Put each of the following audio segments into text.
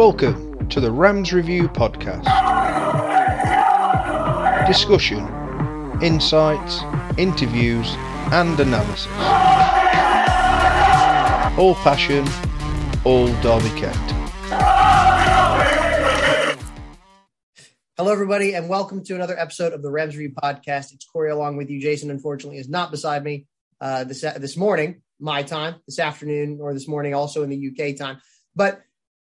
Welcome to the Rams Review Podcast. Discussion, insights, interviews, and analysis. All passion, all Derby County. Hello, everybody, and welcome to another episode of the Rams Review Podcast. It's Cory along with you. Jason, unfortunately, is not beside me uh, this this morning, my time, this afternoon, or this morning, also in the UK time. But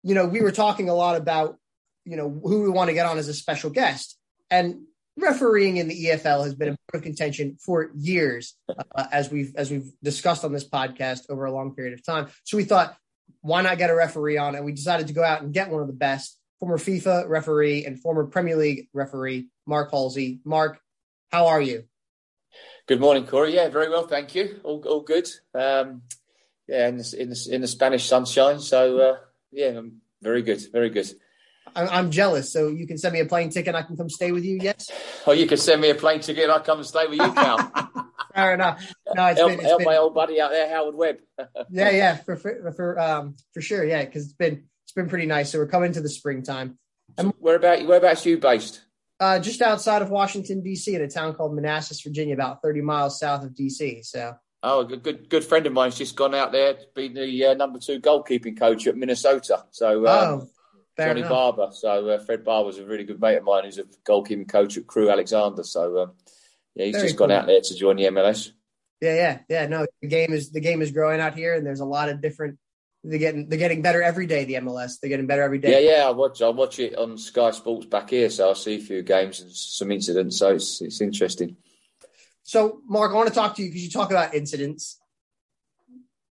you know, we were talking a lot about you know who we want to get on as a special guest, and refereeing in the EFL has been a point of contention for years, uh, as we've as we've discussed on this podcast over a long period of time. So we thought, why not get a referee on? And we decided to go out and get one of the best, former FIFA referee and former Premier League referee, Mark Halsey. Mark, how are you? Good morning, Cory. Yeah, very well, thank you. All, all good. Um, yeah, in the, in the, in the Spanish sunshine. So uh, yeah, I'm very good, very good. I'm jealous. So you can send me a plane ticket. I can come stay with you. Yes. Oh, you can send me a plane ticket. and I come and stay with you, Cal. Fair enough. No, it's help, been, it's help been... my old buddy out there, Howard Webb. yeah, yeah, for for, for um for sure. Yeah, because it's been it's been pretty nice. So we're coming to the springtime. And so where about whereabouts are you based? Uh, just outside of Washington D.C. in a town called Manassas, Virginia, about 30 miles south of D.C. So. Oh, a good, good, friend of mine's just gone out there to be the uh, number two goalkeeping coach at Minnesota. So, um, oh, Johnny enough. Barber. So, uh, Fred Barber's a really good mate of mine who's a goalkeeping coach at Crewe Alexandra. So, um, yeah, he's Very just cool. gone out there to join the MLS. Yeah, yeah, yeah. No, the game is the game is growing out here, and there's a lot of different they're getting they're getting better every day. The MLS they're getting better every day. Yeah, yeah. I watch I watch it on Sky Sports back here, so I see a few games and some incidents. So it's it's interesting. So, Mark, I want to talk to you because you talk about incidents.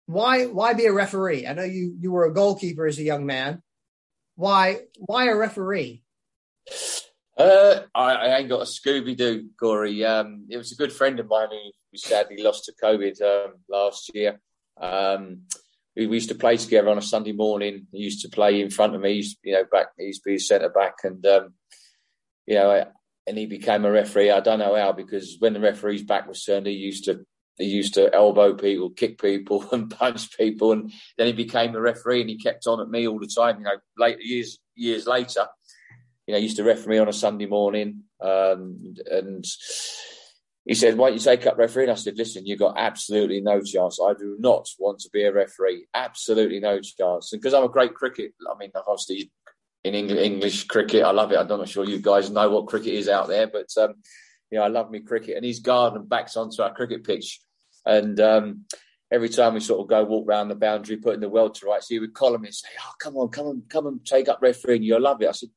Why why be a referee? I know you you were a goalkeeper as a young man. Why why a referee? Uh, I, I ain't got a Scooby Doo, Cory. Um, it was a good friend of mine who sadly lost to COVID um, last year. Um, we, used to play together on a Sunday morning. He used to play in front of me. He used, you know, back. He used to be a centre back, and um, you know, and he became a referee. I don't know how because when the referee's back was turned, he used to he used to elbow people, kick people, and punch people, and then he became a referee, and he kept on at me all the time. You know, later years years later, you know, he used to referee on a Sunday morning, um, and he said, Why don't you take up refereeing? I said, Listen, you've got absolutely no chance. I do not want to be a referee. Absolutely no chance. And because I'm a great cricket, I mean, obviously in English cricket, I love it. I'm not sure you guys know what cricket is out there, but um, know, I love me cricket. And his garden backs onto our cricket pitch. And um, every time we sort of go walk around the boundary, putting the welter right, so he would call me and say, Oh, come on, come on, come and take up refereeing. You'll love it. I said,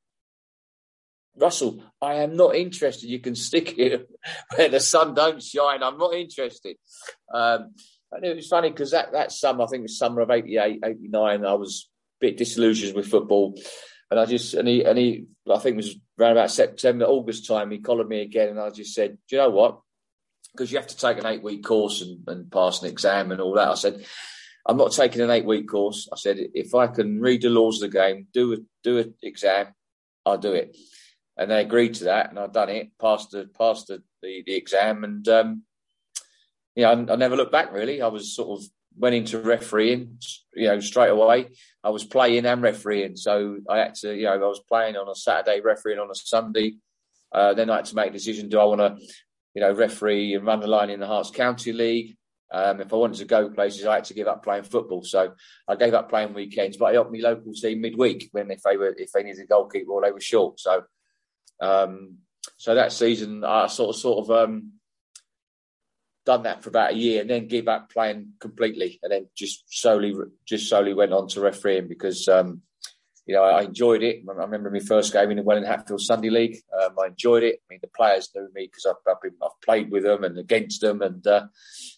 Russell, I am not interested. You can stick it where the sun don't shine. I'm not interested. Um, and it was funny because that, that summer, I think it was summer of 88, 89, I was a bit disillusioned with football. And I just, and he, and he, I think it was around about September, August time, he collared me again. And I just said, do you know what? Because you have to take an eight week course and, and pass an exam and all that. I said, I'm not taking an eight week course. I said, if I can read the laws of the game, do a, do an exam, I'll do it and they agreed to that, and I've done it, passed the passed the, the, the exam, and um, yeah, I, I, never looked back really. I was sort of went into refereeing, you know, straight away. I was playing and refereeing, so I had to, you know, I was playing on a Saturday, refereeing on a Sunday. Uh, then I had to make a decision: do I want to, you know, referee and run the line in the Herts County League? Um, if I wanted to go places, I had to give up playing football. So I gave up playing weekends, but I helped my local team midweek when if they were if they needed a goalkeeper or they were short. So um, so that season, I sort of sort of um, done that for about a year, and then gave up playing completely, and then just slowly just slowly went on to refereeing because um, you know I enjoyed it. I remember my first game in the Welwyn Hatfield Sunday League. Um, I enjoyed it. I mean, the players knew me because I've, I've, been, I've played with them and against them, and uh,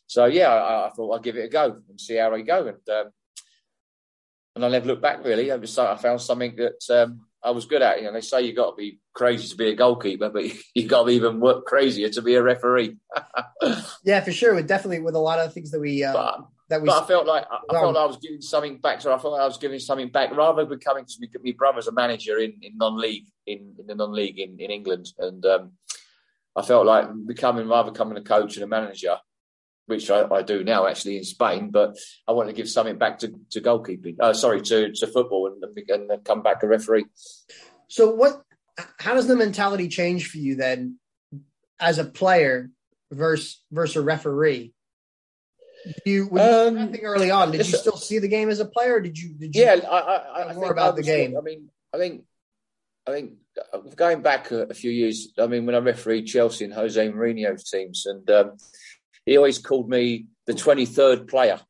so yeah, I, I, thought I'd give it a go and see how I go, and um, and I never looked back really. I, I found something that um, I was good at. You know, they say you got to be crazy to be a goalkeeper, but you got to even work crazier to be a referee. yeah, for sure. With definitely with a lot of things that we uh, but, that we. But I felt like I, I felt like I was giving something back. So I felt like I was giving something back rather than becoming because my brother's a manager in, in non-league in, in the non-league in, in England, and um, I felt like becoming rather becoming a coach and a manager. Which I, I, do now actually in Spain. But I want to give something back to, to goalkeeping. Uh, sorry, to, to football and, and come back a referee. So what? How does the mentality change for you then, as a player versus versus a referee? You when um, you early on, did you still see the game as a player? did you? Did you yeah, I, I, I more about I the game. I mean, I think, I think going back a, a, few years. I mean, when I refereed Chelsea and Jose Mourinho's teams, and um, he always called me the twenty third player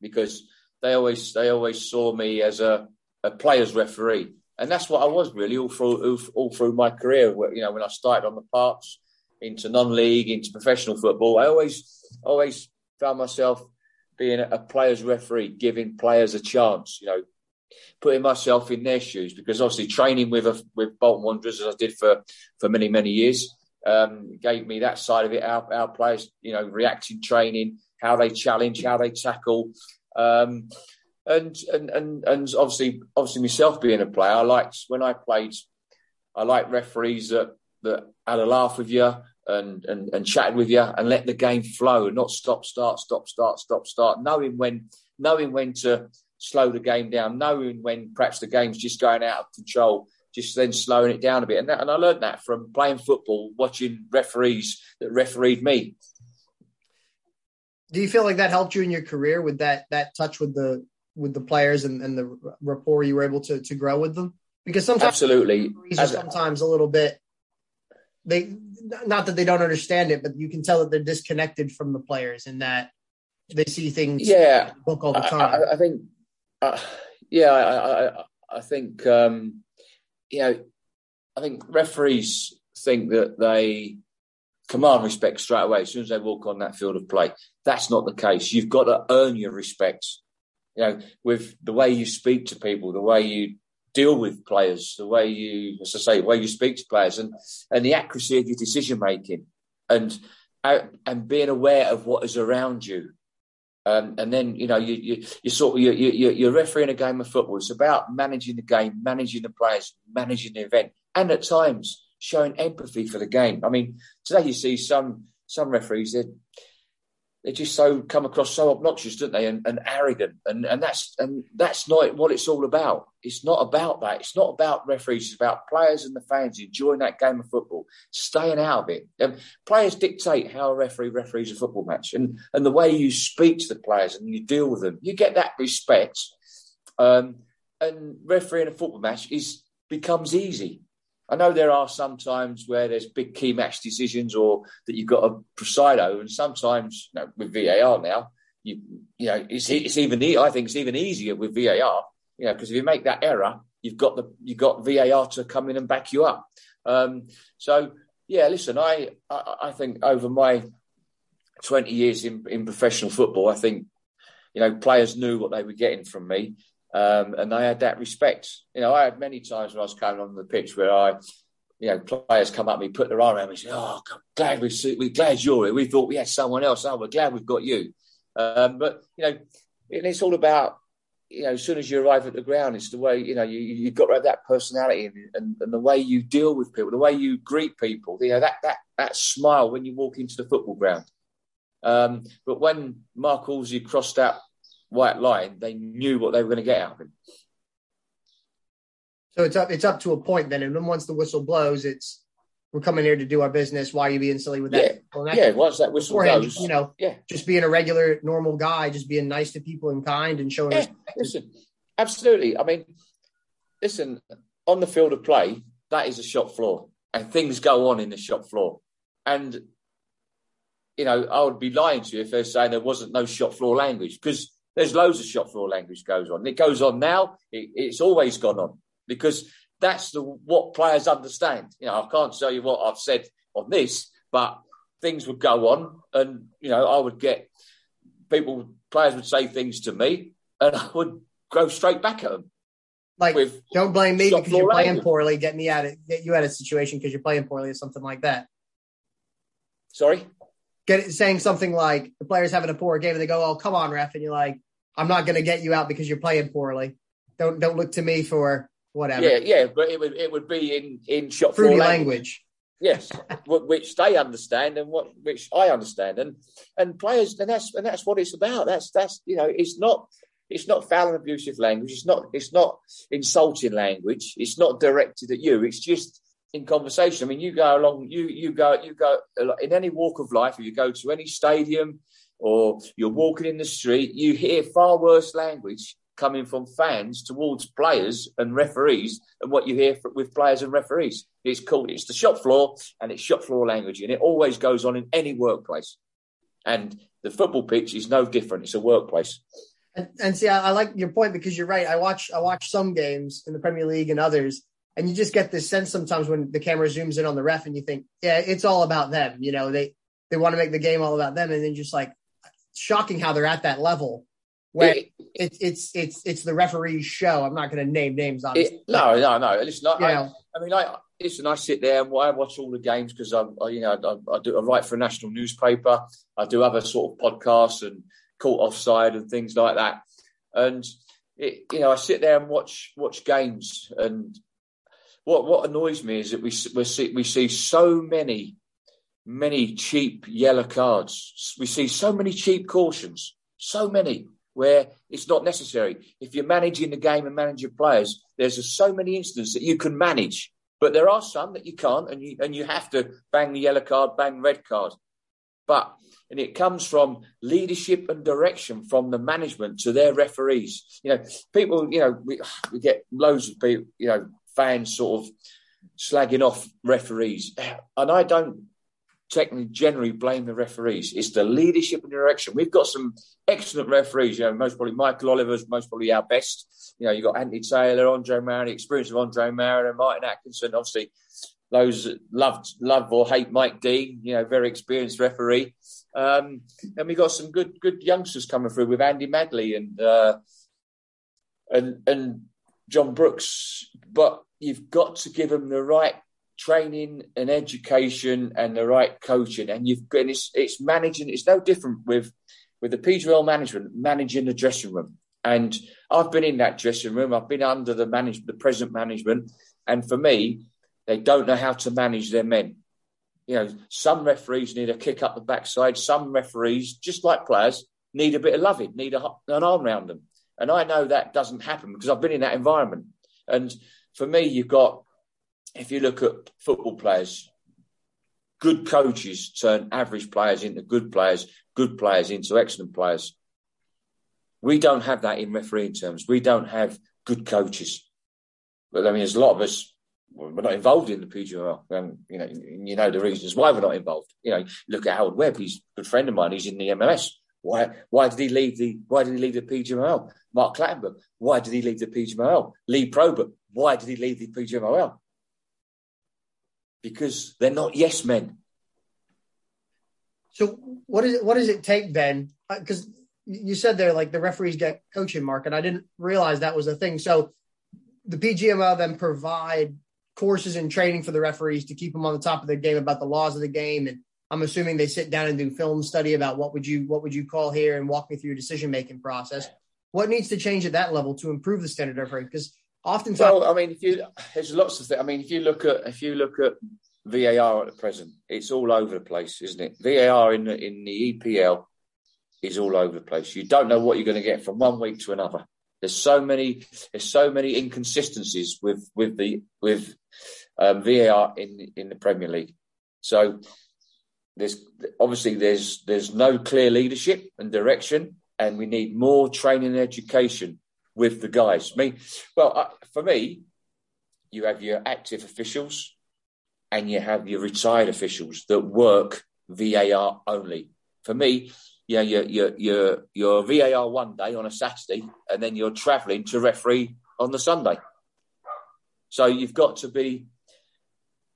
because they always they always saw me as a, a player's referee, and that's what I was really all through all through my career. You know, when I started on the parks into non-league, into professional football, I always always found myself being a player's referee, giving players a chance. You know, putting myself in their shoes because obviously training with a, with Bolton Wanderers as I did for for many many years um, gave me that side of it. Our, our players, you know, reacting training, how they challenge, how they tackle. Um, and, and and and obviously obviously myself being a player, I liked when I played I like referees that that had a laugh with you, and, and, and chatted with you and let the game flow not stop, start, stop, start, stop, start, knowing when knowing when to slow the game down, knowing when perhaps the game's just going out of control, just then slowing it down a bit. And, that, and I learned that from playing football, watching referees that refereed me. Do you feel like that helped you in your career with that that touch with the with the players and, and the rapport you were able to to grow with them? Because sometimes absolutely, are sometimes a little bit they not that they don't understand it, but you can tell that they're disconnected from the players and that they see things yeah book all the time. I, I think uh, yeah, I, I, I think um, you know, I think referees think that they command respect straight away as soon as they walk on that field of play. That's not the case. You've got to earn your respect. You know, with the way you speak to people, the way you deal with players, the way you, as I say, the way you speak to players, and and the accuracy of your decision making, and uh, and being aware of what is around you. Um, and then you know you you you sort of you you you're refereeing a game of football. It's about managing the game, managing the players, managing the event, and at times showing empathy for the game. I mean, today you see some some referees they they just so come across so obnoxious, don't they, and, and arrogant, and and that's and that's not what it's all about. It's not about that. It's not about referees. It's about players and the fans enjoying that game of football, staying out of it. And players dictate how a referee referees a football match, and and the way you speak to the players and you deal with them, you get that respect. Um, and refereeing a football match is becomes easy I know there are some times where there's big key match decisions or that you've got a preside over, and sometimes you know, with VAR now, you you know it's it's even I think it's even easier with VAR, you know, because if you make that error, you've got the you've got VAR to come in and back you up. Um, so yeah, listen, I, I I think over my twenty years in in professional football, I think you know players knew what they were getting from me. Um, and they had that respect. You know, I had many times when I was coming on the pitch where I, you know, players come up and put their arm around me, and say, "Oh, God, glad we we're glad you're here. We thought we had someone else. Oh, we're glad we've got you." Um, but you know, it's all about you know, as soon as you arrive at the ground, it's the way you know you you've got to have that personality and, and, and the way you deal with people, the way you greet people. You know that that that smile when you walk into the football ground. Um, but when Mark Halsey crossed that white line, they knew what they were going to get out of him. So it's up. It's up to a point then, and then once the whistle blows, it's we're coming here to do our business. Why are you being silly with that? Yeah, that yeah. Once that whistle goes, you know, yeah, just being a regular, normal guy, just being nice to people and kind and showing. Yeah, listen, absolutely. I mean, listen, on the field of play, that is a shop floor, and things go on in the shop floor, and you know, I would be lying to you if they're saying there wasn't no shop floor language because there's loads of shop floor language goes on. It goes on now. It, it's always gone on because that's the what players understand. You know, I can't tell you what I've said on this, but things would go on, and you know, I would get people, players would say things to me, and I would go straight back at them. Like, with don't blame me because you're playing language. poorly. Get me out of get you out of a situation because you're playing poorly or something like that. Sorry get saying something like the player's having a poor game and they go, "Oh, come on, ref," and you're like, "I'm not going to get you out because you're playing poorly. Don't don't look to me for whatever." Yeah, yeah, but it would it would be in in shot fruity language. Yes, which they understand and what which I understand, and and players, and that's and that's what it's about. That's that's you know, it's not it's not foul and abusive language. It's not it's not insulting language. It's not directed at you. It's just in conversation. I mean, you go along, you you go you go in any walk of life, or you go to any stadium, or you're walking in the street, you hear far worse language coming from fans towards players and referees and what you hear with players and referees. It's called it's the shop floor and it's shop floor language, and it always goes on in any workplace. And the football pitch is no different. It's a workplace. And, and see, I, I like your point because you're right. I watch I watch some games in the Premier League and others, and you just get this sense sometimes when the camera zooms in on the ref, and you think, yeah, it's all about them. You know, they they want to make the game all about them, and then just like shocking how they're at that level where it, it's it's it's it's the referee's show. I'm not going to name names, obviously. It, no, no, no. Listen, I, I, I, mean, I listen. I sit there and I watch all the games because I, I, you know, I, I, do. I write for a national newspaper. I do other sort of podcasts and caught offside and things like that. And it, you know, I sit there and watch watch games. And what what annoys me is that we we see we see so many many cheap yellow cards. We see so many cheap cautions. So many where it's not necessary. If you're managing the game and manage your players, there's so many instances that you can manage, but there are some that you can't, and you and you have to bang the yellow card, bang red card. But and it comes from leadership and direction from the management to their referees. You know, people. You know, we, we get loads of people. You know, fans sort of slagging off referees, and I don't technically generally blame the referees. It's the leadership and direction. We've got some excellent referees. You know, most probably Michael Oliver's most probably our best. You know, you've got Anthony Taylor, Andre Marriner, the experience of Andre Marriner and Martin Atkinson. Obviously, those love love or hate Mike Dean. You know, very experienced referee. Um, and we got some good good youngsters coming through with Andy Madley and uh, and and John Brooks. But you've got to give them the right training and education and the right coaching, and you've got it's, it's managing. It's no different with with the PGL management managing the dressing room. And I've been in that dressing room. I've been under the management, the present management, and for me, they don't know how to manage their men. You know, some referees need a kick up the backside. Some referees, just like players, need a bit of loving, need a, an arm around them. And I know that doesn't happen because I've been in that environment. And for me, you've got if you look at football players, good coaches turn average players into good players, good players into excellent players. We don't have that in refereeing terms. We don't have good coaches. But I mean, there's a lot of us. We're not involved in the PGMOL. Um, and you know, you know the reasons why we're not involved. You know, look at Howard Webb. He's a good friend of mine. He's in the MLS. Why? Why did he leave the? Why did he leave the PGMOL? Mark Clattenburg. Why did he leave the PGMOL? Lee Probert. Why did he leave the PGMOL? Because they're not yes men. So what is it, what does it take then? Because uh, you said there like the referees get coaching mark, and I didn't realize that was a thing. So the PGMO then provide courses and training for the referees to keep them on the top of their game about the laws of the game, and I'm assuming they sit down and do film study about what would you what would you call here and walk me through your decision making process. What needs to change at that level to improve the standard of refereeing? Because Often, well, I mean, if you there's lots of things. I mean, if you look at if you look at VAR at the present, it's all over the place, isn't it? VAR in the, in the EPL is all over the place. You don't know what you're going to get from one week to another. There's so many there's so many inconsistencies with with the with um, VAR in in the Premier League. So there's obviously there's there's no clear leadership and direction, and we need more training and education with the guys. Me, well, uh, for me, you have your active officials and you have your retired officials that work VAR only. For me, yeah, you're, you're, you're, you're VAR one day on a Saturday and then you're travelling to referee on the Sunday. So you've got to be,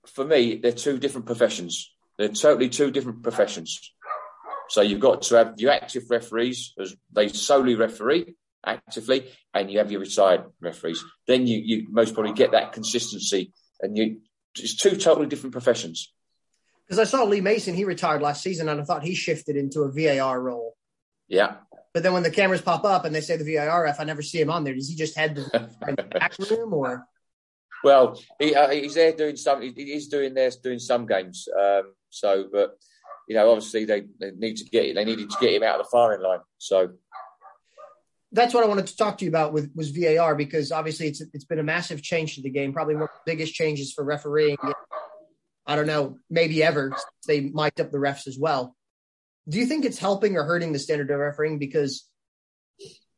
for me, they're two different professions. They're totally two different professions. So you've got to have your active referees as they solely referee, actively, and you have your retired referees. Then you, you most probably get that consistency, and you it's two totally different professions. Because I saw Lee Mason, he retired last season, and I thought he shifted into a VAR role. Yeah. But then when the cameras pop up and they say the VAR ref, I never see him on there. Does he just head the back room or? Well, he, uh, he's there doing some. He is doing there, doing some games. Um, so, but you know, obviously they, they need to get they needed to get him out of the firing line. So that's what I wanted to talk to you about with was VAR because obviously it's it's been a massive change to the game, probably one of the biggest changes for refereeing. I don't know, maybe ever. They mic'd up the refs as well. Do you think it's helping or hurting the standard of refereeing because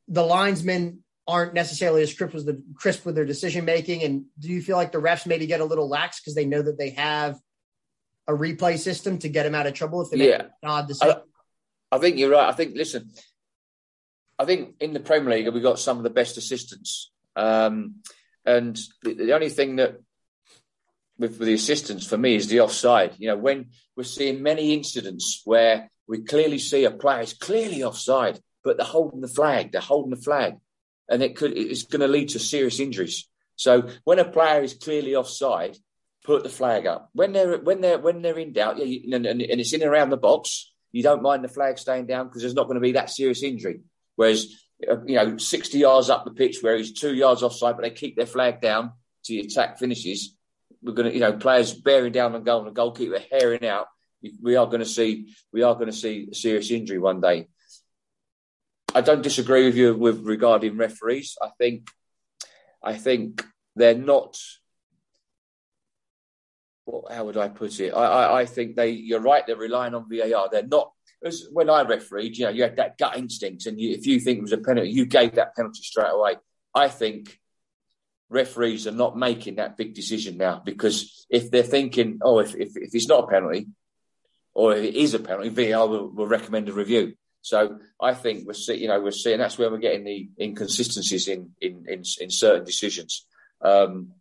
the linesmen aren't necessarily as crisp with, the, crisp with their decision making? And do you feel like the refs maybe get a little lax because they know that they have a replay system to get them out of trouble if they yeah. make an odd decision? I, I think you're right. I think listen, I think in the Premier League we've got some of the best assistants, um, and the, the, only thing that with, with the assistants for me is the offside. You know, when we're seeing many incidents where we clearly see a player is clearly offside, but they're holding the flag, they're holding the flag, and it could it's going to lead to serious injuries. So when a player is clearly offside, put the flag up. When they're when they're when they're in doubt, yeah, you, and, and, it's in and around the box, you don't mind the flag staying down because there's not going to be that serious injury. Whereas uh, you know, 60 yards up the pitch where he's two yards offside, but they keep their flag down to the attack finishes. We're going to, you know, players bearing down on goal and the goalkeeper herring out. We are going to see, we are going to see a serious injury one day. I don't disagree with you with regarding referees. I think, I think they're not. Well, how would I put it? I, I, I think they. You're right. They're relying on VAR. They're not as when I refereed, you know, you had that gut instinct, and you, if you think it was a penalty, you gave that penalty straight away. I think referees are not making that big decision now because if they're thinking, oh, if, if, if it's not a penalty or if it is a penalty, VAR will, will recommend a review. So I think we're seeing, you know, we're seeing that's where we're getting the inconsistencies in in in, in certain decisions. Um,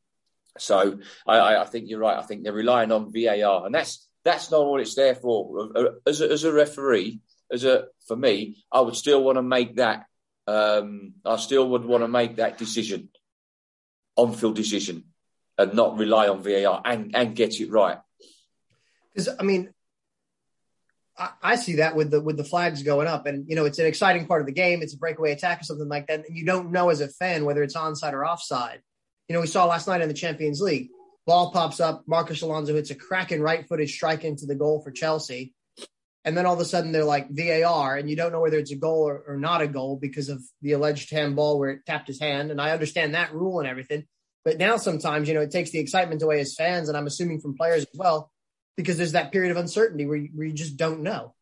so I, I think you're right. I think they're relying on VAR, and that's that's not what it's there for. As a, as a referee, as a for me, I would still want to make that. Um, I still would want to make that decision, on-field decision, and not rely on VAR and and get it right. Because I mean, I, I, see that with the with the flags going up, and you know it's an exciting part of the game. It's a breakaway attack or something like that, and you don't know as a fan whether it's onside or offside. You know, we saw last night in the Champions League Ball pops up. Marcos Alonso hits a cracking right footed strike into the goal for Chelsea. And then all of a sudden they're like VAR, and you don't know whether it's a goal or, or not a goal because of the alleged handball where it tapped his hand. And I understand that rule and everything. But now sometimes, you know, it takes the excitement away as fans, and I'm assuming from players as well, because there's that period of uncertainty where you, where you just don't know.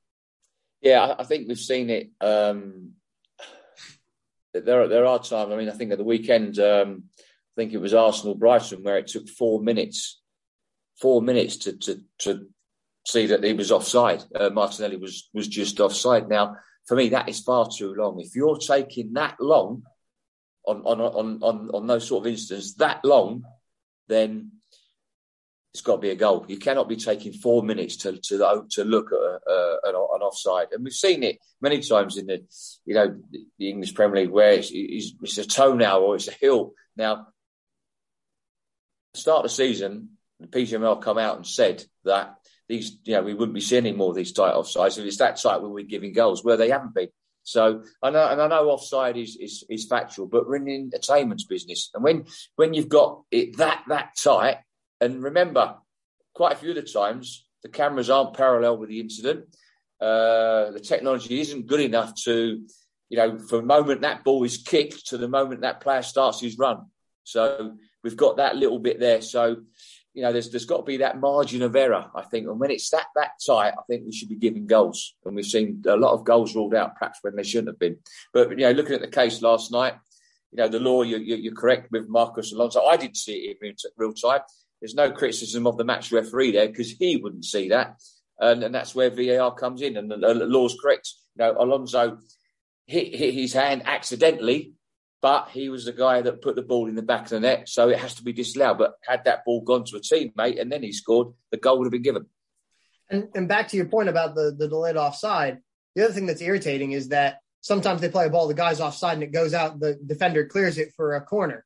Yeah, I think we've seen it. Um, there, are, there are times. I mean, I think at the weekend, um, think it was Arsenal Brighton where it took four minutes, four minutes to to, to see that he was offside. Uh, Martinelli was was just offside. Now, for me, that is far too long. If you're taking that long on on on on, on those sort of instances, that long, then it's got to be a goal. You cannot be taking four minutes to to to look at a, a, an, offside, and we've seen it many times in the you know the English Premier League where it's, it's, it's a or it's a heel. Now start of the season, the PGMOL come out and said that these, you know, we wouldn't be seeing any more of these tight offsides. If it's that tight, we would be giving goals where they haven't been. So I know, and I know offside is, is, is factual, but we're in the entertainment's business. And when, when you've got it that, that tight, and remember, quite a few of the times, the cameras aren't parallel with the incident. Uh, the technology isn't good enough to, you know, from the moment that ball is kicked to the moment that player starts his run. So we've got that little bit there. So, you know, there's there's got to be that margin of error, I think. And when it's that that tight, I think we should be giving goals. And we've seen a lot of goals ruled out, perhaps when they shouldn't have been. But you know, looking at the case last night, you know, the law you, you, are correct with Marcos Alonso. I didn't see it in real time. There's no criticism of the match referee there because he wouldn't see that, and, and that's where VAR comes in, and the, the law's correct. You know, Alonso hit, hit his hand accidentally, but he was the guy that put the ball in the back of the net, so it has to be disallowed. But had that ball gone to a teammate and then he scored, the goal would have been given. And, and back to your point about the, the delayed offside, the other thing that's irritating is that sometimes they play a ball, the guy's offside and it goes out, the defender clears it for a corner.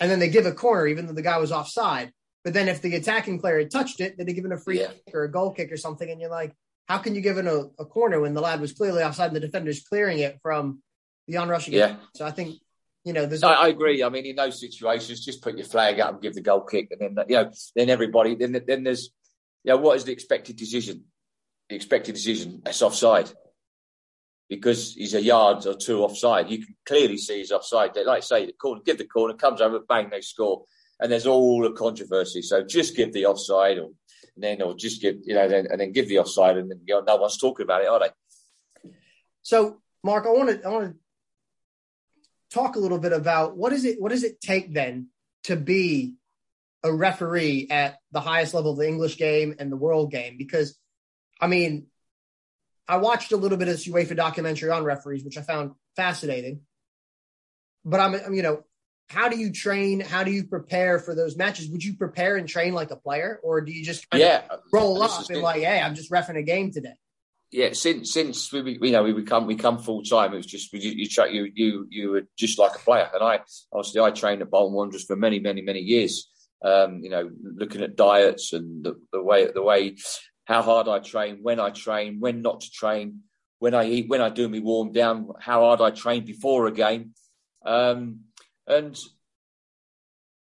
And then they give a corner even though the guy was offside. But then if the attacking player had touched it, then they give him a free yeah. kick or a goal kick or something. And you're like, how can you give him a, a corner when the lad was clearly offside and the defender's clearing it from the onrushing? Yeah. So I think You know, there's. I, I, agree. I mean, in those situations, just put your flag up and give the goal kick, and then you know, then everybody, then then there's, you know, what is the expected decision? The expected decision, it's offside because he's a yard or two offside. You can clearly see he's offside. Like I say the corner, give the corner, comes over, bang, they score, and there's all the controversy. So just give the offside, or then or just give you know, then, and then give the offside, and then you know, no one's talking about it, are they? So, Mark, I want to I want to talk a little bit about what is it what does it take then to be a referee at the highest level of the English game and the world game? Because, I mean, I watched a little bit of this UEFA documentary on referees, which I found fascinating. But I'm, I'm, you know, how do you train? How do you prepare for those matches? Would you prepare and train like a player, or do you just yeah roll up and like, hey, I'm just refing a game today? Yeah, since since we you know we become we come full time, it was just you you you you were just like a player, and I obviously I trained at Bolton Wanderers for many many many years. Um, you know, looking at diets and the, the way the way how hard I train, when I train, when not to train, when I eat, when I do me warm down, how hard I train before a game, um, and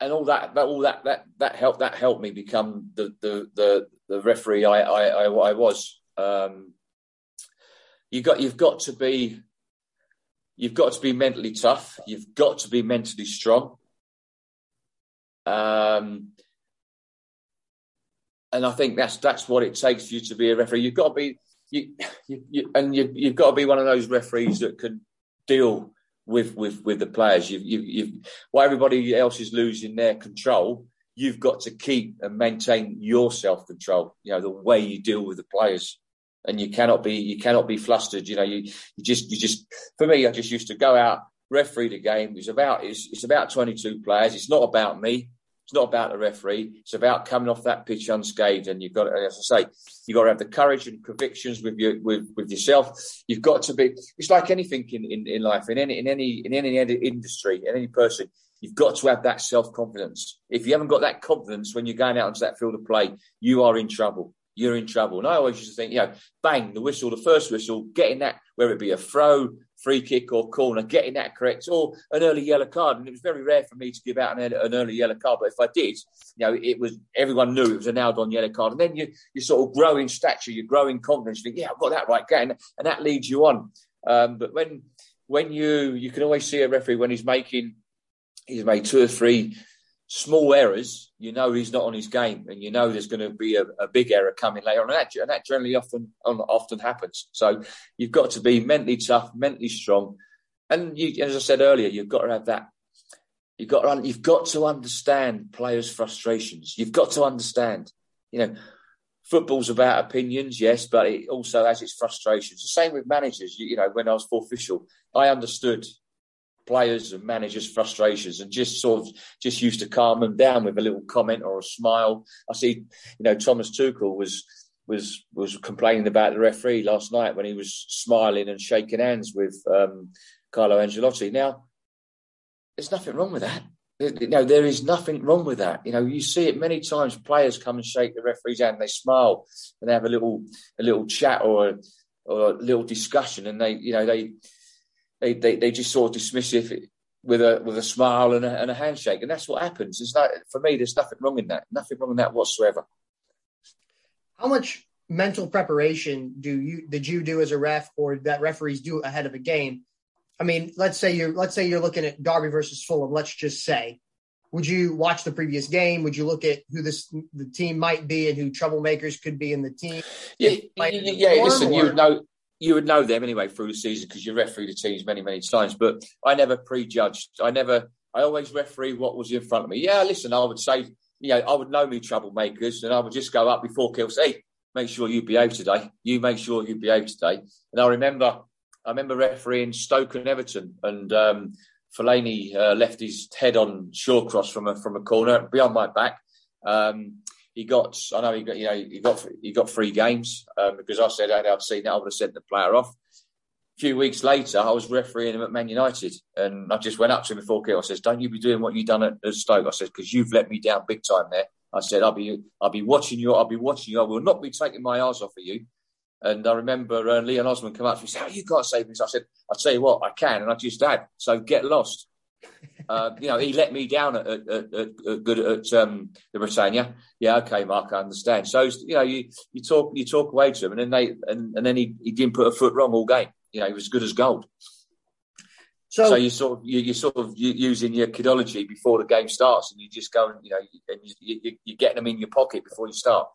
and all that, that all that that that helped that helped me become the the the, the referee I I, I, I was. Um, you got you've got to be you've got to be mentally tough. You've got to be mentally strong. Um, and I think that's that's what it takes for you to be a referee. You've got to be you, you, you and you, you've got to be one of those referees that can deal with with with the players. You you you while everybody else is losing their control, you've got to keep and maintain your self control. You know the way you deal with the players, and you cannot be you cannot be flustered. You know you you just you just for me, I just used to go out referee the game. It's about it's, it's about twenty two players. It's not about me. It's not about the referee. It's about coming off that pitch unscathed. And you've got, as I say, you've got to have the courage and convictions with you with, with yourself. You've got to be. It's like anything in, in, in life, in any in any in any industry, in any person. You've got to have that self confidence. If you haven't got that confidence when you're going out onto that field of play, you are in trouble. You're in trouble. And I always used to think, you know, bang, the whistle, the first whistle, getting that, whether it be a throw, free kick or corner, getting that correct, or an early yellow card. And it was very rare for me to give out an, an early yellow card, but if I did, you know, it was everyone knew it was a nailed on yellow card. And then you you sort of grow in stature, you grow in confidence. You think, yeah, I've got that right, and, and that leads you on. Um, but when when you you can always see a referee when he's making he's made two or three small errors, you know he's not on his game, and you know there's going to be a, a big error coming later on, and that, and that generally often often happens. So you've got to be mentally tough, mentally strong, and you, as I said earlier, you've got to have that. You've got to, you've got to understand players' frustrations. You've got to understand, you know, football's about opinions, yes, but it also has its frustrations. The same with managers. You, you know, when I was full official, I understood players and managers' frustrations and just sort of just used to calm them down with a little comment or a smile. I see, you know, Thomas Tuchel was was was complaining about the referee last night when he was smiling and shaking hands with um, Carlo Ancelotti. Now, there's nothing wrong with that. You know, there is nothing wrong with that. You know, you see it many times. Players come and shake the referee's hand, and they smile, and they have a little a little chat or a, or a little discussion, and they, you know, they they, they, they just sort of dismiss it with a with a smile and a, and a handshake, and that's what happens. It's not for me. There's nothing wrong in that. Nothing wrong in that whatsoever. How much mental preparation do you did you do as a ref, or that referees do ahead of a game? I mean, let's say you're let's say you're looking at Derby versus Fulham. Let's just say, would you watch the previous game? Would you look at who this the team might be and who troublemakers could be in the team? Yeah, yeah. Listen, or? you know you would know them anyway through the season because you referee the teams many, many times. But I never prejudged. I never. I always referee what was in front of me. Yeah, listen, I would say, you know, I would know me troublemakers, and I would just go up before kill. Say, make sure you behave today. You make sure you behave today. And I remember, I remember refereeing Stoke and Everton, and um, Fellaini uh, left his head on Shawcross from a from a corner beyond my back. Um, he got, I know he got, you know, he got, he got three games um, because I said I'd seen that, I would have sent the player off. A few weeks later, I was refereeing him at Man United, and I just went up to him before kill. I says, "Don't you be doing what you done at, at Stoke?" I said, "Because you've let me down big time there." I said, "I'll be, I'll be watching you. I'll be watching you. I will not be taking my eyes off of you." And I remember uh, Leon Osman come up to me and said, "Oh, you can't save this." I said, I'll tell you what, I can, and I just had. So get lost." Uh, you know, he let me down at, at, at, at good at um, the Britannia. Yeah, okay, Mark, I understand. So you know, you, you talk you talk away to him, and then they and, and then he, he didn't put a foot wrong all game. You know, he was good as gold. So, so you sort of you, you're sort of using your kidology before the game starts, and you just go and you know, and you, you, you're getting them in your pocket before you start.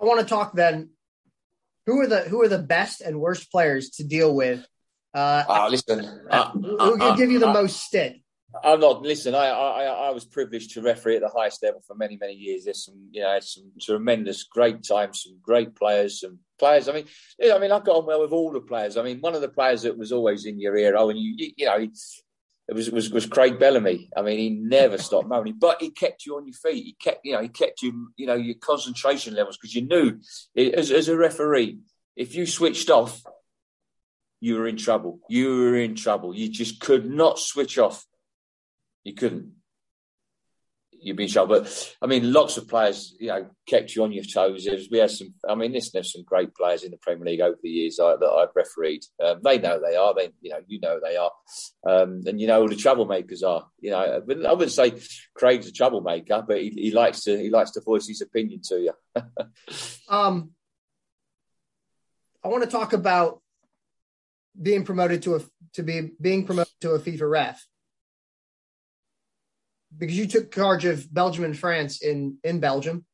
I want to talk then. Who are the who are the best and worst players to deal with uh, oh, listen, uh, who will give you the most stick? I'm not. Listen, I, I I was privileged to referee at the highest level for many many years. There's some you know some tremendous great times, some great players, some players. I mean, I mean, I got on well with all the players. I mean, one of the players that was always in your ear, oh, and you you, you know, it was was was Craig Bellamy. I mean, he never stopped moaning, but he kept you on your feet. He kept you know he kept you you know your concentration levels because you knew as as a referee if you switched off you were in trouble. You were in trouble. You just could not switch off. You couldn't. You'd be in trouble. But I mean, lots of players, you know, kept you on your toes. Was, we had some. I mean, listen, there's some great players in the Premier League over the years I, that I've refereed. Um, they know they are. They, you know, you know they are, um, and you know all the troublemakers are. You know, I wouldn't say Craig's a troublemaker, but he, he likes to he likes to voice his opinion to you. um, I want to talk about being promoted to a to be being promoted to a FIFA ref because you took charge of Belgium and France in in Belgium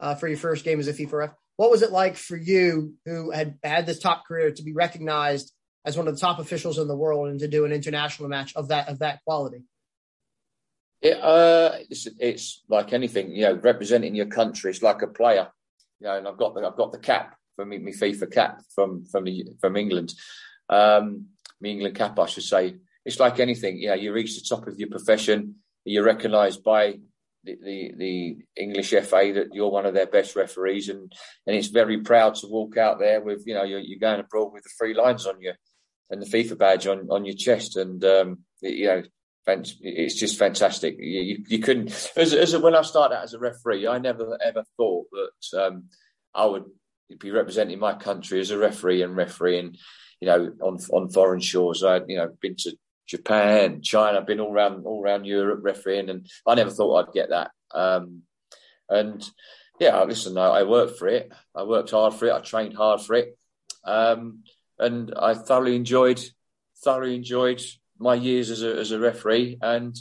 uh, for your first game as a FIFA ref. What was it like for you, who had had this top career, to be recognized as one of the top officials in the world and to do an international match of that of that quality? It, uh, it's, it's like anything, you know, representing your country. It's like a player, you know. And I've got the I've got the cap me, my FIFA cap from from the, from England um, England cap, I should say. It's like anything, you know, you reach the top of your profession, you're recognised by the, the, the, English FA that you're one of their best referees, and, and it's very proud to walk out there with, you know, you're, you're going abroad with the three lines on you and the FIFA badge on, on your chest, and um, it, you know, it's just fantastic. You, you, you couldn't, as, as when I started out as a referee, I never ever thought that um, I would be representing my country as a referee and refereeing you know, on on foreign shores. I, you know, been to Japan, China, been all around all around Europe refereeing, and I never thought I'd get that. Um, and yeah, listen, I, I, worked for it. I worked hard for it. I trained hard for it, um, and I thoroughly enjoyed thoroughly enjoyed my years as a as a referee. And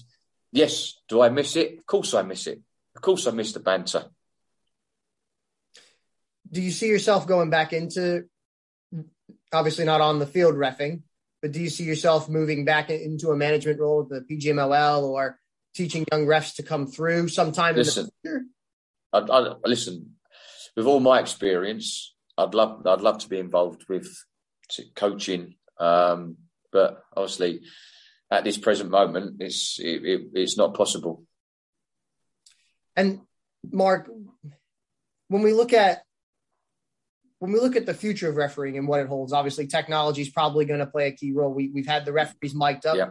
yes, do I miss it? Of course, I miss it. Of course, I miss the banter. Do you see yourself going back into obviously not on the field refing, but do you see yourself moving back into a management role at the PGMOL or teaching young refs to come through sometime listen, in the future? I'd, I'd, listen, with all my experience, I'd love I'd love to be involved with coaching, um, but obviously at this present moment, it's it, it, it's not possible. And Mark, when we look at when we look at the future of refereeing and what it holds, obviously technology is probably going to play a key role. We, we've had the referees mic'd up yeah.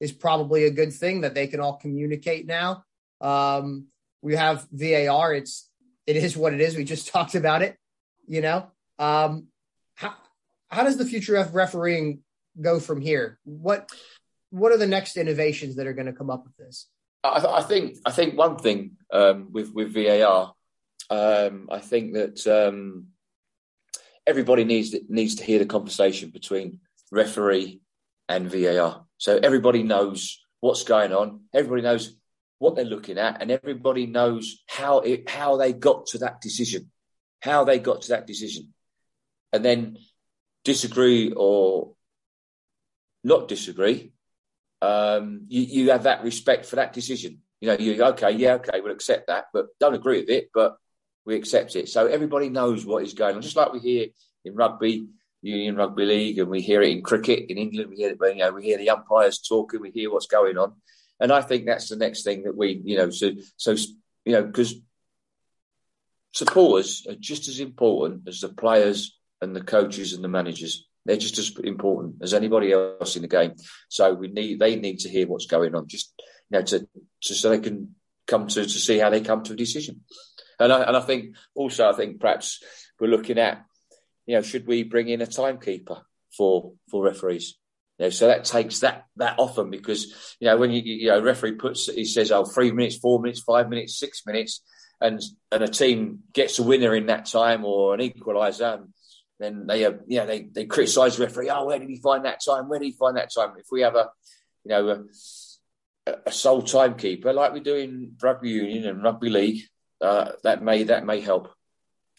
is probably a good thing that they can all communicate now. Um, we have VAR. It's, it is what it is. We just talked about it, you know, um, how, how does the future of refereeing go from here? What, what are the next innovations that are going to come up with this? I, I think, I think one thing, um, with, with VAR, um, I think that, um, everybody needs needs to hear the conversation between referee and VAR. So everybody knows what's going on. Everybody knows what they're looking at, and everybody knows how it how they got to that decision, how they got to that decision, and then disagree or not disagree. Um, you, you have that respect for that decision. You know, you okay, yeah, okay, we'll accept that, but don't agree with it, but we accept it. So everybody knows what is going on, just like we hear in rugby, Union Rugby League, and we hear it in cricket in England. We hear it, you know, we hear the umpires talking, we hear what's going on, and I think that's the next thing that we, you know, so so you know, because supporters are just as important as the players and the coaches and the managers. They're just as important as anybody else in the game. So we need they need to hear what's going on, just you know, to, to so they can come to to see how they come to a decision. And I, and I think also, I think perhaps we're looking at, you know, should we bring in a timekeeper for for referees? You know, so that takes that that off them because you know when you you know referee puts he says oh three minutes, four minutes, five minutes, six minutes, and and a team gets a winner in that time or an equaliser, then they have you know they they criticise the referee. Oh, where did he find that time? Where did he find that time? If we have a you know a, a sole timekeeper like we do in rugby union and rugby league, uh, that may that may help.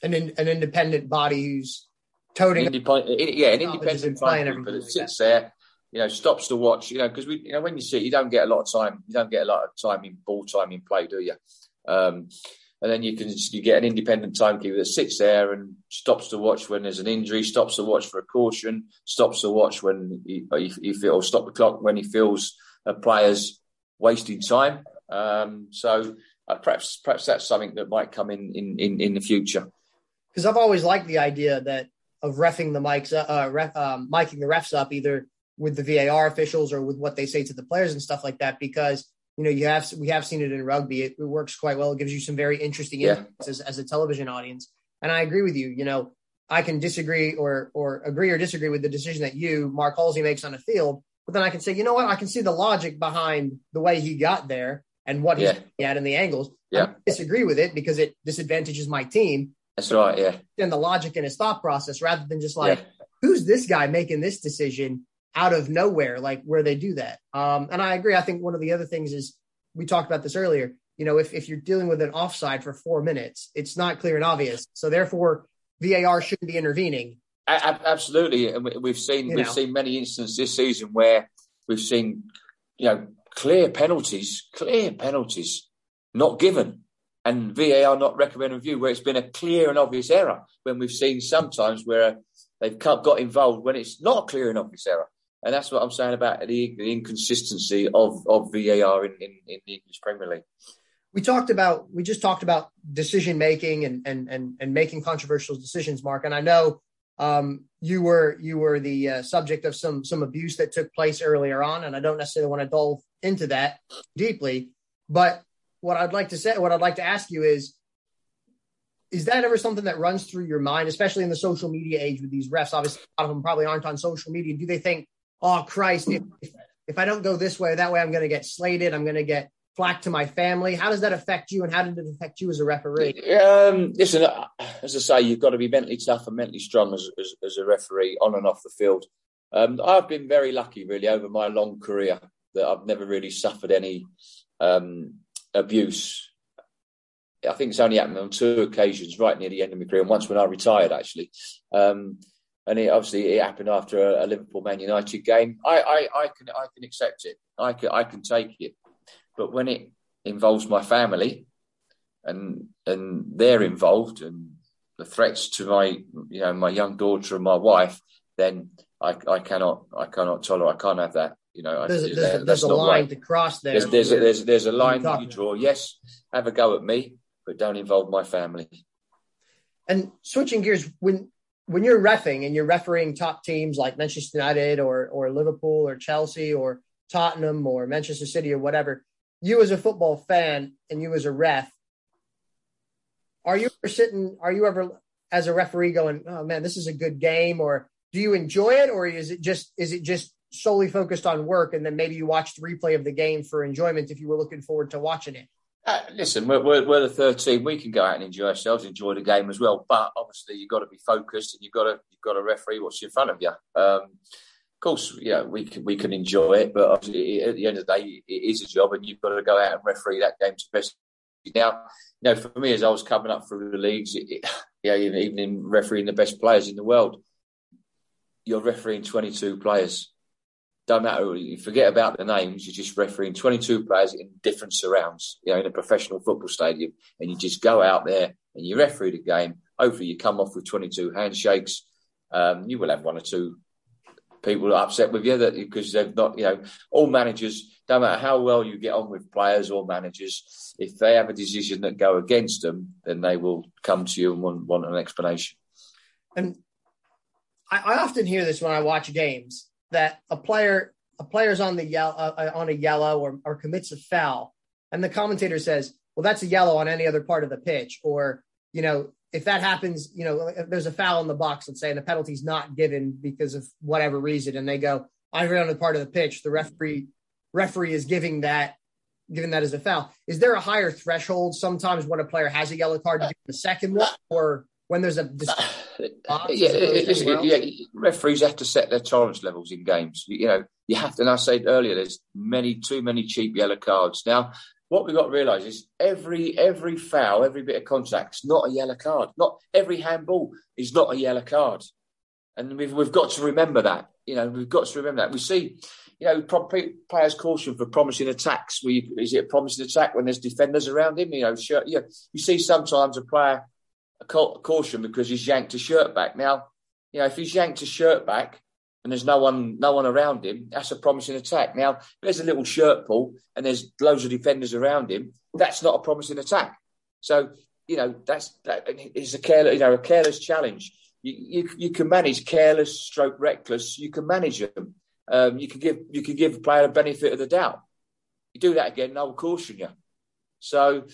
An an independent body who's toting, independent, yeah, an independent timekeeper that sits like that. there you know, stops to watch, you know, because we, you know, when you see, you don't get a lot of time, you don't get a lot of time in ball time in play, do you? Um, and then you can you get an independent timekeeper that sits there and stops to watch when there's an injury, stops to watch for a caution, stops to watch when he, he, feels stop the clock when he feels a player's wasting time. Um, so uh, perhaps perhaps that's something that might come in in in, in the future. Because I've always liked the idea that of refing the mics, uh, uh ref, um, miking the refs up either with the VAR officials or with what they say to the players and stuff like that because you know you have we have seen it in rugby. It, it works quite well. It gives you some very interesting yeah. as, as a television audience. And I agree with you. You know I can disagree or or agree or disagree with the decision that you Mark Halsey makes on the field but then I can say you know what? I can see the logic behind the way he got there and what he's yeah. at in the angles yeah I disagree with it because it disadvantages my team that's right yeah and the logic in his thought process rather than just like yeah. who's this guy making this decision out of nowhere, like where they do that. Um, and I agree. I think one of the other things is we talked about this earlier. You know, if, if you're dealing with an offside for four minutes, it's not clear and obvious. So therefore, VAR shouldn't be intervening. Absolutely, and we've seen you we've know. seen many instances this season where we've seen you know clear penalties, clear penalties not given, and VAR not recommend review where it's been a clear and obvious error. When we've seen sometimes where uh, they've got involved when it's not a clear and obvious error. And that's what I'm saying about the, the inconsistency of, of VAR in, in, in, the English Premier League. We talked about we just talked about decision making and and and, and making controversial decisions, Mark. And I know um, you were you were the uh, subject of some some abuse that took place earlier on, and I don't necessarily want to delve into that deeply. But what I'd like to say, what I'd like to ask you is, is that ever something that runs through your mind, especially in the social media age with these refs? Obviously, a lot of them probably aren't on social media. Do they think oh Christ, if, if I don't go this way, that way I'm going to get slated. I'm going to get flack to my family. How does that affect you, and how did it affect you as a referee? Um, listen, uh, as I say, you've got to be mentally tough and mentally strong as, as, as a referee on and off the field. Um, I've been very lucky, really, over my long career that I've never really suffered any um, abuse. I think it's only happened on two occasions, right near the end of my career, and once when I retired, actually. Um, and it, obviously it happened after a, a Liverpool Man United game. I, I, I can I can accept it. I can I can take it, but when it involves my family, and and they're involved, and the threats to my you know my young daughter and my wife, then I, I cannot I cannot tolerate. I can't have that. You know, there's, I, there's, there's a line right. to cross there. There's there's a, there's, there's a line you draw. Yes, have a go at me, but don't involve my family. And switching gears, when when you're refing and you're refereeing top teams like Manchester United or or Liverpool or Chelsea or Tottenham or Manchester City or whatever, you as a football fan and you as a ref, are you ever sitting? Are you ever as a referee going, "Oh man, this is a good game," or do you enjoy it, or is it just is it just solely focused on work and then maybe you watched the replay of the game for enjoyment if you were looking forward to watching it? Uh, listen, we're, we're, we're, the third team. We can go out and enjoy ourselves, enjoy the game as well. But obviously, you've got to be focused, and you've got to you've got to referee what's in front of you. Um, of course, yeah, we can we can enjoy it, but at the end of the day, it is a job, and you've got to go out and referee that game to best. Now, you know, for me, as I was coming up through the leagues, it, yeah, even, even in refereeing the best players in the world, you're refereeing 22 players don't matter. You forget about the names. You're just refereeing 22 players in different surrounds, you know, in a professional football stadium, and you just go out there and you referee the game. Hopefully, you come off with 22 handshakes. Um, you will have one or two people are upset with you that because they've not, you know, all managers. Don't matter how well you get on with players or managers, if they have a decision that go against them, then they will come to you and want, want an explanation. And I, I often hear this when I watch games that a player a player's on the yellow uh, uh, on a yellow or, or commits a foul, and the commentator says, "Well, that's a yellow on any other part of the pitch," or you know, if that happens, you know, if there's a foul in the box, let's say, and the penalty's not given because of whatever reason, and they go, either on the part of the pitch, the referee referee is giving that giving that as a foul. Is there a higher threshold sometimes when a player has a yellow card to give the second one, or when there's a uh, box, yeah, listen, yeah, referees have to set their tolerance levels in games. You know, you have to. And I said earlier, there's many too many cheap yellow cards now. What we've got to realise is every every foul, every bit of contact is not a yellow card. Not every handball is not a yellow card, and we've we've got to remember that. You know, we've got to remember that. We see you know, players caution for promising attacks. You, is it a promising attack when there's defenders around him? You know, shirt, you, you see sometimes a player a caution because he's yanked a shirt back. Now, you know, if he's yanked a shirt back and there's no one, no one around him, that's a promising attack. Now, if there's a little shirt pull and there's loads of defenders around him, that's not a promising attack. So, you know, that's that is a careless, you know, a careless challenge. You, you, you can manage careless, stroke reckless. You can manage them um, you can give you can give a player a benefit of the doubt. You do that again, I will caution you. So,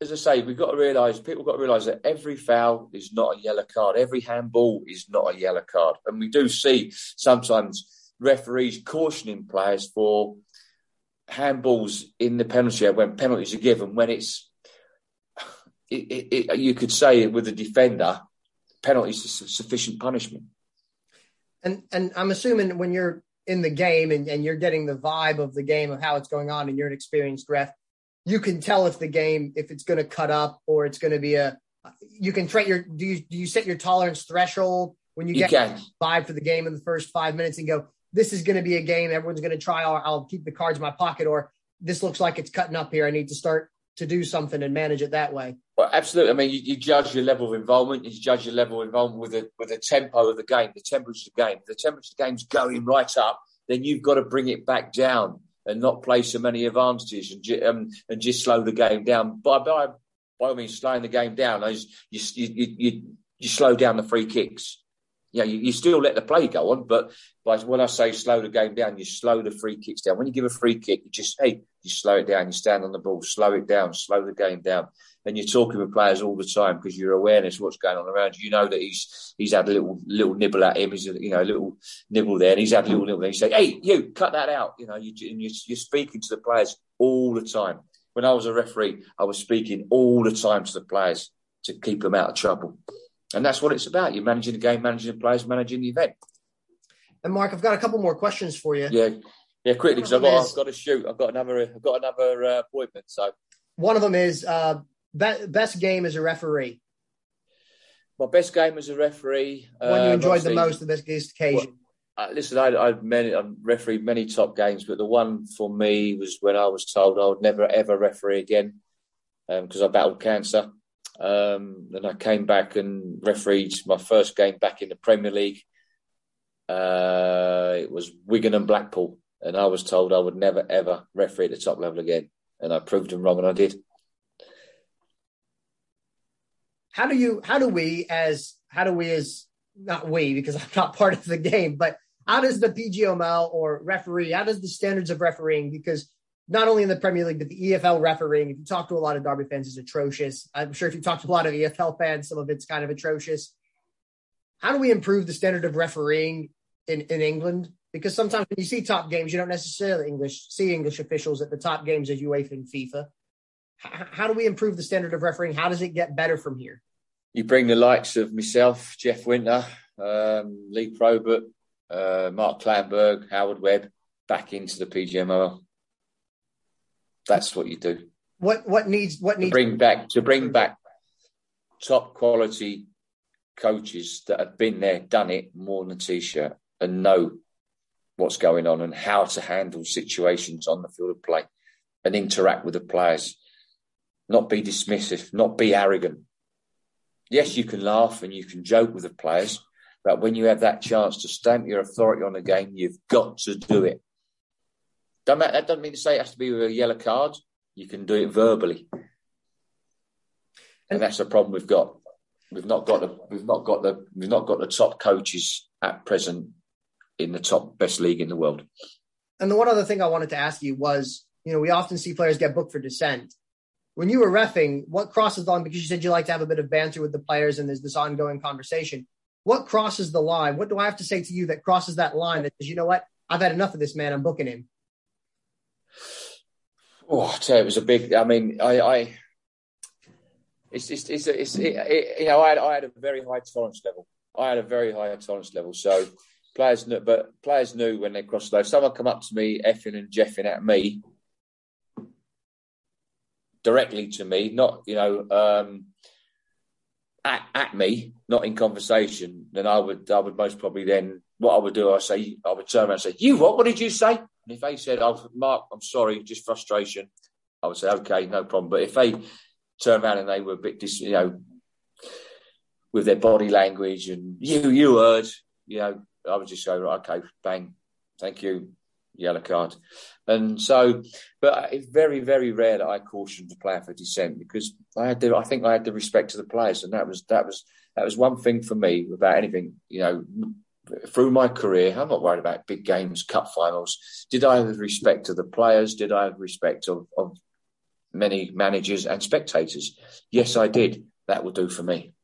as I say, we've got to realise people got to realise that every foul is not a yellow card. Every handball is not a yellow card, and we do see sometimes referees cautioning players for handballs in the penalty area when penalties are given when it's it, it, it, you could say with the defender penalties is sufficient punishment and and i'm assuming when you're in the game and, and you're getting the vibe of the game of how it's going on and you're an experienced ref, you can tell if the game if it's going to cut up or it's going to be a you can try your do you do you set your tolerance threshold when you, you get can. vibe for the game in the first five minutes and go this is going to be a game everyone's going to try or I'll keep the cards in my pocket or this looks like it's cutting up here I need to start to do something and manage it that way. Well, absolutely. I mean, you, you, judge your level of involvement. You judge your level of involvement with the with the tempo of the game, the temperature of the game. the temperature of the game's going right up, then you've got to bring it back down and not play so many advantages and um, and just slow the game down. By by by all means, slowing the game down, you you you, you slow down the free kicks. You, you, you still let the play go on, but by, when I say slow the game down, you slow the free kicks down. When you give a free kick, you just hey, you slow it down. You stand on the ball, slow it down, slow the game down and you're talking with players all the time because your awareness of what's going on around you. You know that he's he's had a little little nibble at him. He's you know a little nibble there, and he's had a little nibble. There. You say, "Hey, you cut that out." You know, you, and you're, you're speaking to the players all the time. When I was a referee, I was speaking all the time to the players to keep them out of trouble, and that's what it's about. You're managing the game, managing the players, managing the event. And Mark, I've got a couple more questions for you. Yeah, yeah, quickly because I've got, I've got to shoot. I've got another I've got another uh, appointment. So one of them is uh, be- best game as a referee? My best game as a referee. One you enjoyed the most, the best occasion. Well, uh, listen, I, I've many, I've refereed many top games, but the one for me was when I was told I would never ever referee again because um, I battled cancer. Um, and I came back and refereed my first game back in the Premier League. Uh, it was Wigan and Blackpool, and I was told I would never ever referee at the top level again, and I proved them wrong, and I did. how do you how do we as how do we as not we because I'm not part of the game, but how does the PGMOL or referee, how does the standards of refereeing, because not only in the Premier League, but the EFL refereeing, if you talk to a lot of Derby fans, is atrocious. I'm sure if you talk to a lot of EFL fans, some of it's kind of atrocious. How do we improve the standard of refereeing in, in England? Because sometimes when you see top games, you don't necessarily English see English officials at the top games of UEFA and FIFA. How, how do we improve the standard of refereeing? How does it get better from here? you bring the likes of myself, Jeff Winter, um, Lee Probert, uh, Mark Clattenburg, Howard Webb back into the PGMOL. That's what you do. What what needs what needs to bring back to bring back top quality coaches that have been there, done it more than a t-shirt, and know what's going on and how to handle situations on the field of play and interact with the players. Not be dismissive, not be arrogant, yes, you can laugh and you can joke with the players, but when you have that chance to stamp your authority on the game, you've got to do it. Don't that, that doesn't mean to say it has to be with a yellow card. You can do it verbally, and that's the problem we've got. We've not got the we've not got the we've not got the top coaches at present in the top best league in the world. And the one other thing I wanted to ask you was, you know, we often see players get booked for dissent when you were refing, what crosses the line? Because you said you like to have a bit of banter with the players and there's this ongoing conversation. What crosses the line? What do I have to say to you that crosses that line that says, you know what? I've had enough of this man. I'm booking him. Oh, I tell you, it was a big. I mean, I, I it's it's it's, it's it, it, you know, I had I had a very high tolerance level. I had a very high tolerance level. So players knew, but players knew when they crossed line. Someone come up to me, effing and jeffing at me directly to me, not you know um, at at me, not in conversation. Then I would I would most probably then what I would do I say I would turn around and say you what what did you say? And if they said oh Mark I'm sorry just frustration, I would say okay no problem. But if they turn around and they were a bit dis, you know with their body language and you you heard you know I would just go right, okay bang thank you yellow card. And so, but it's very, very rare that I cautioned a player for dissent because I had the, I think I had the respect to the players, and that was that was that was one thing for me about anything. You know, through my career, I'm not worried about big games, cup finals. Did I have respect to the players? Did I have respect of, of many managers and spectators? Yes, I did. That will do for me.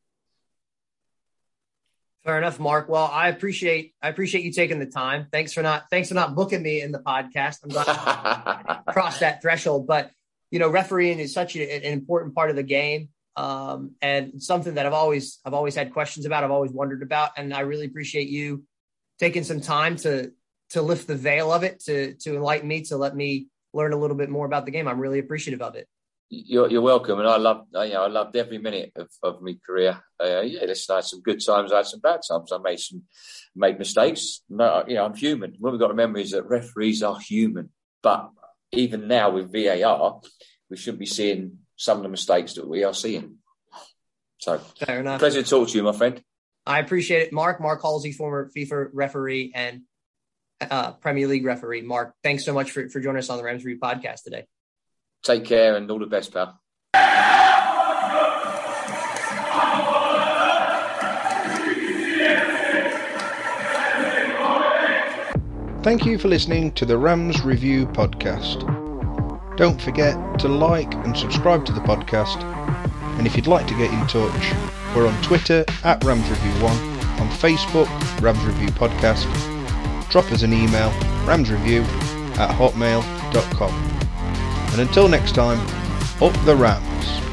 Fair enough, Mark. Well, I appreciate I appreciate you taking the time. Thanks for not thanks for not booking me in the podcast. I'm glad to cross that threshold. But you know, refereeing is such an important part of the game, um, and something that I've always I've always had questions about. I've always wondered about, and I really appreciate you taking some time to to lift the veil of it, to to enlighten me, to let me learn a little bit more about the game. I'm really appreciative of it. You're, you're welcome, and I love you know, I loved every minute of, of my career. Uh, yeah, listen, I had some good times, I had some bad times. I made some made mistakes. No, you know, I'm human. What we've got to remember is that referees are human. But even now with VAR, we shouldn't be seeing some of the mistakes that we are seeing. So, fair enough. Pleasure to talk to you, my friend. I appreciate it, Mark. Mark Halsey, former FIFA referee and uh, Premier League referee. Mark, thanks so much for, for joining us on the Rams Review podcast today. Take care and all the best, pal. Thank you for listening to the Rams Review podcast. Don't forget to like and subscribe to the podcast. And if you'd like to get in touch, we're on Twitter at Rams Review 1, on Facebook, Rams Review Podcast. Drop us an email, ramsreview at hotmail.com. And until next time, up the Rams.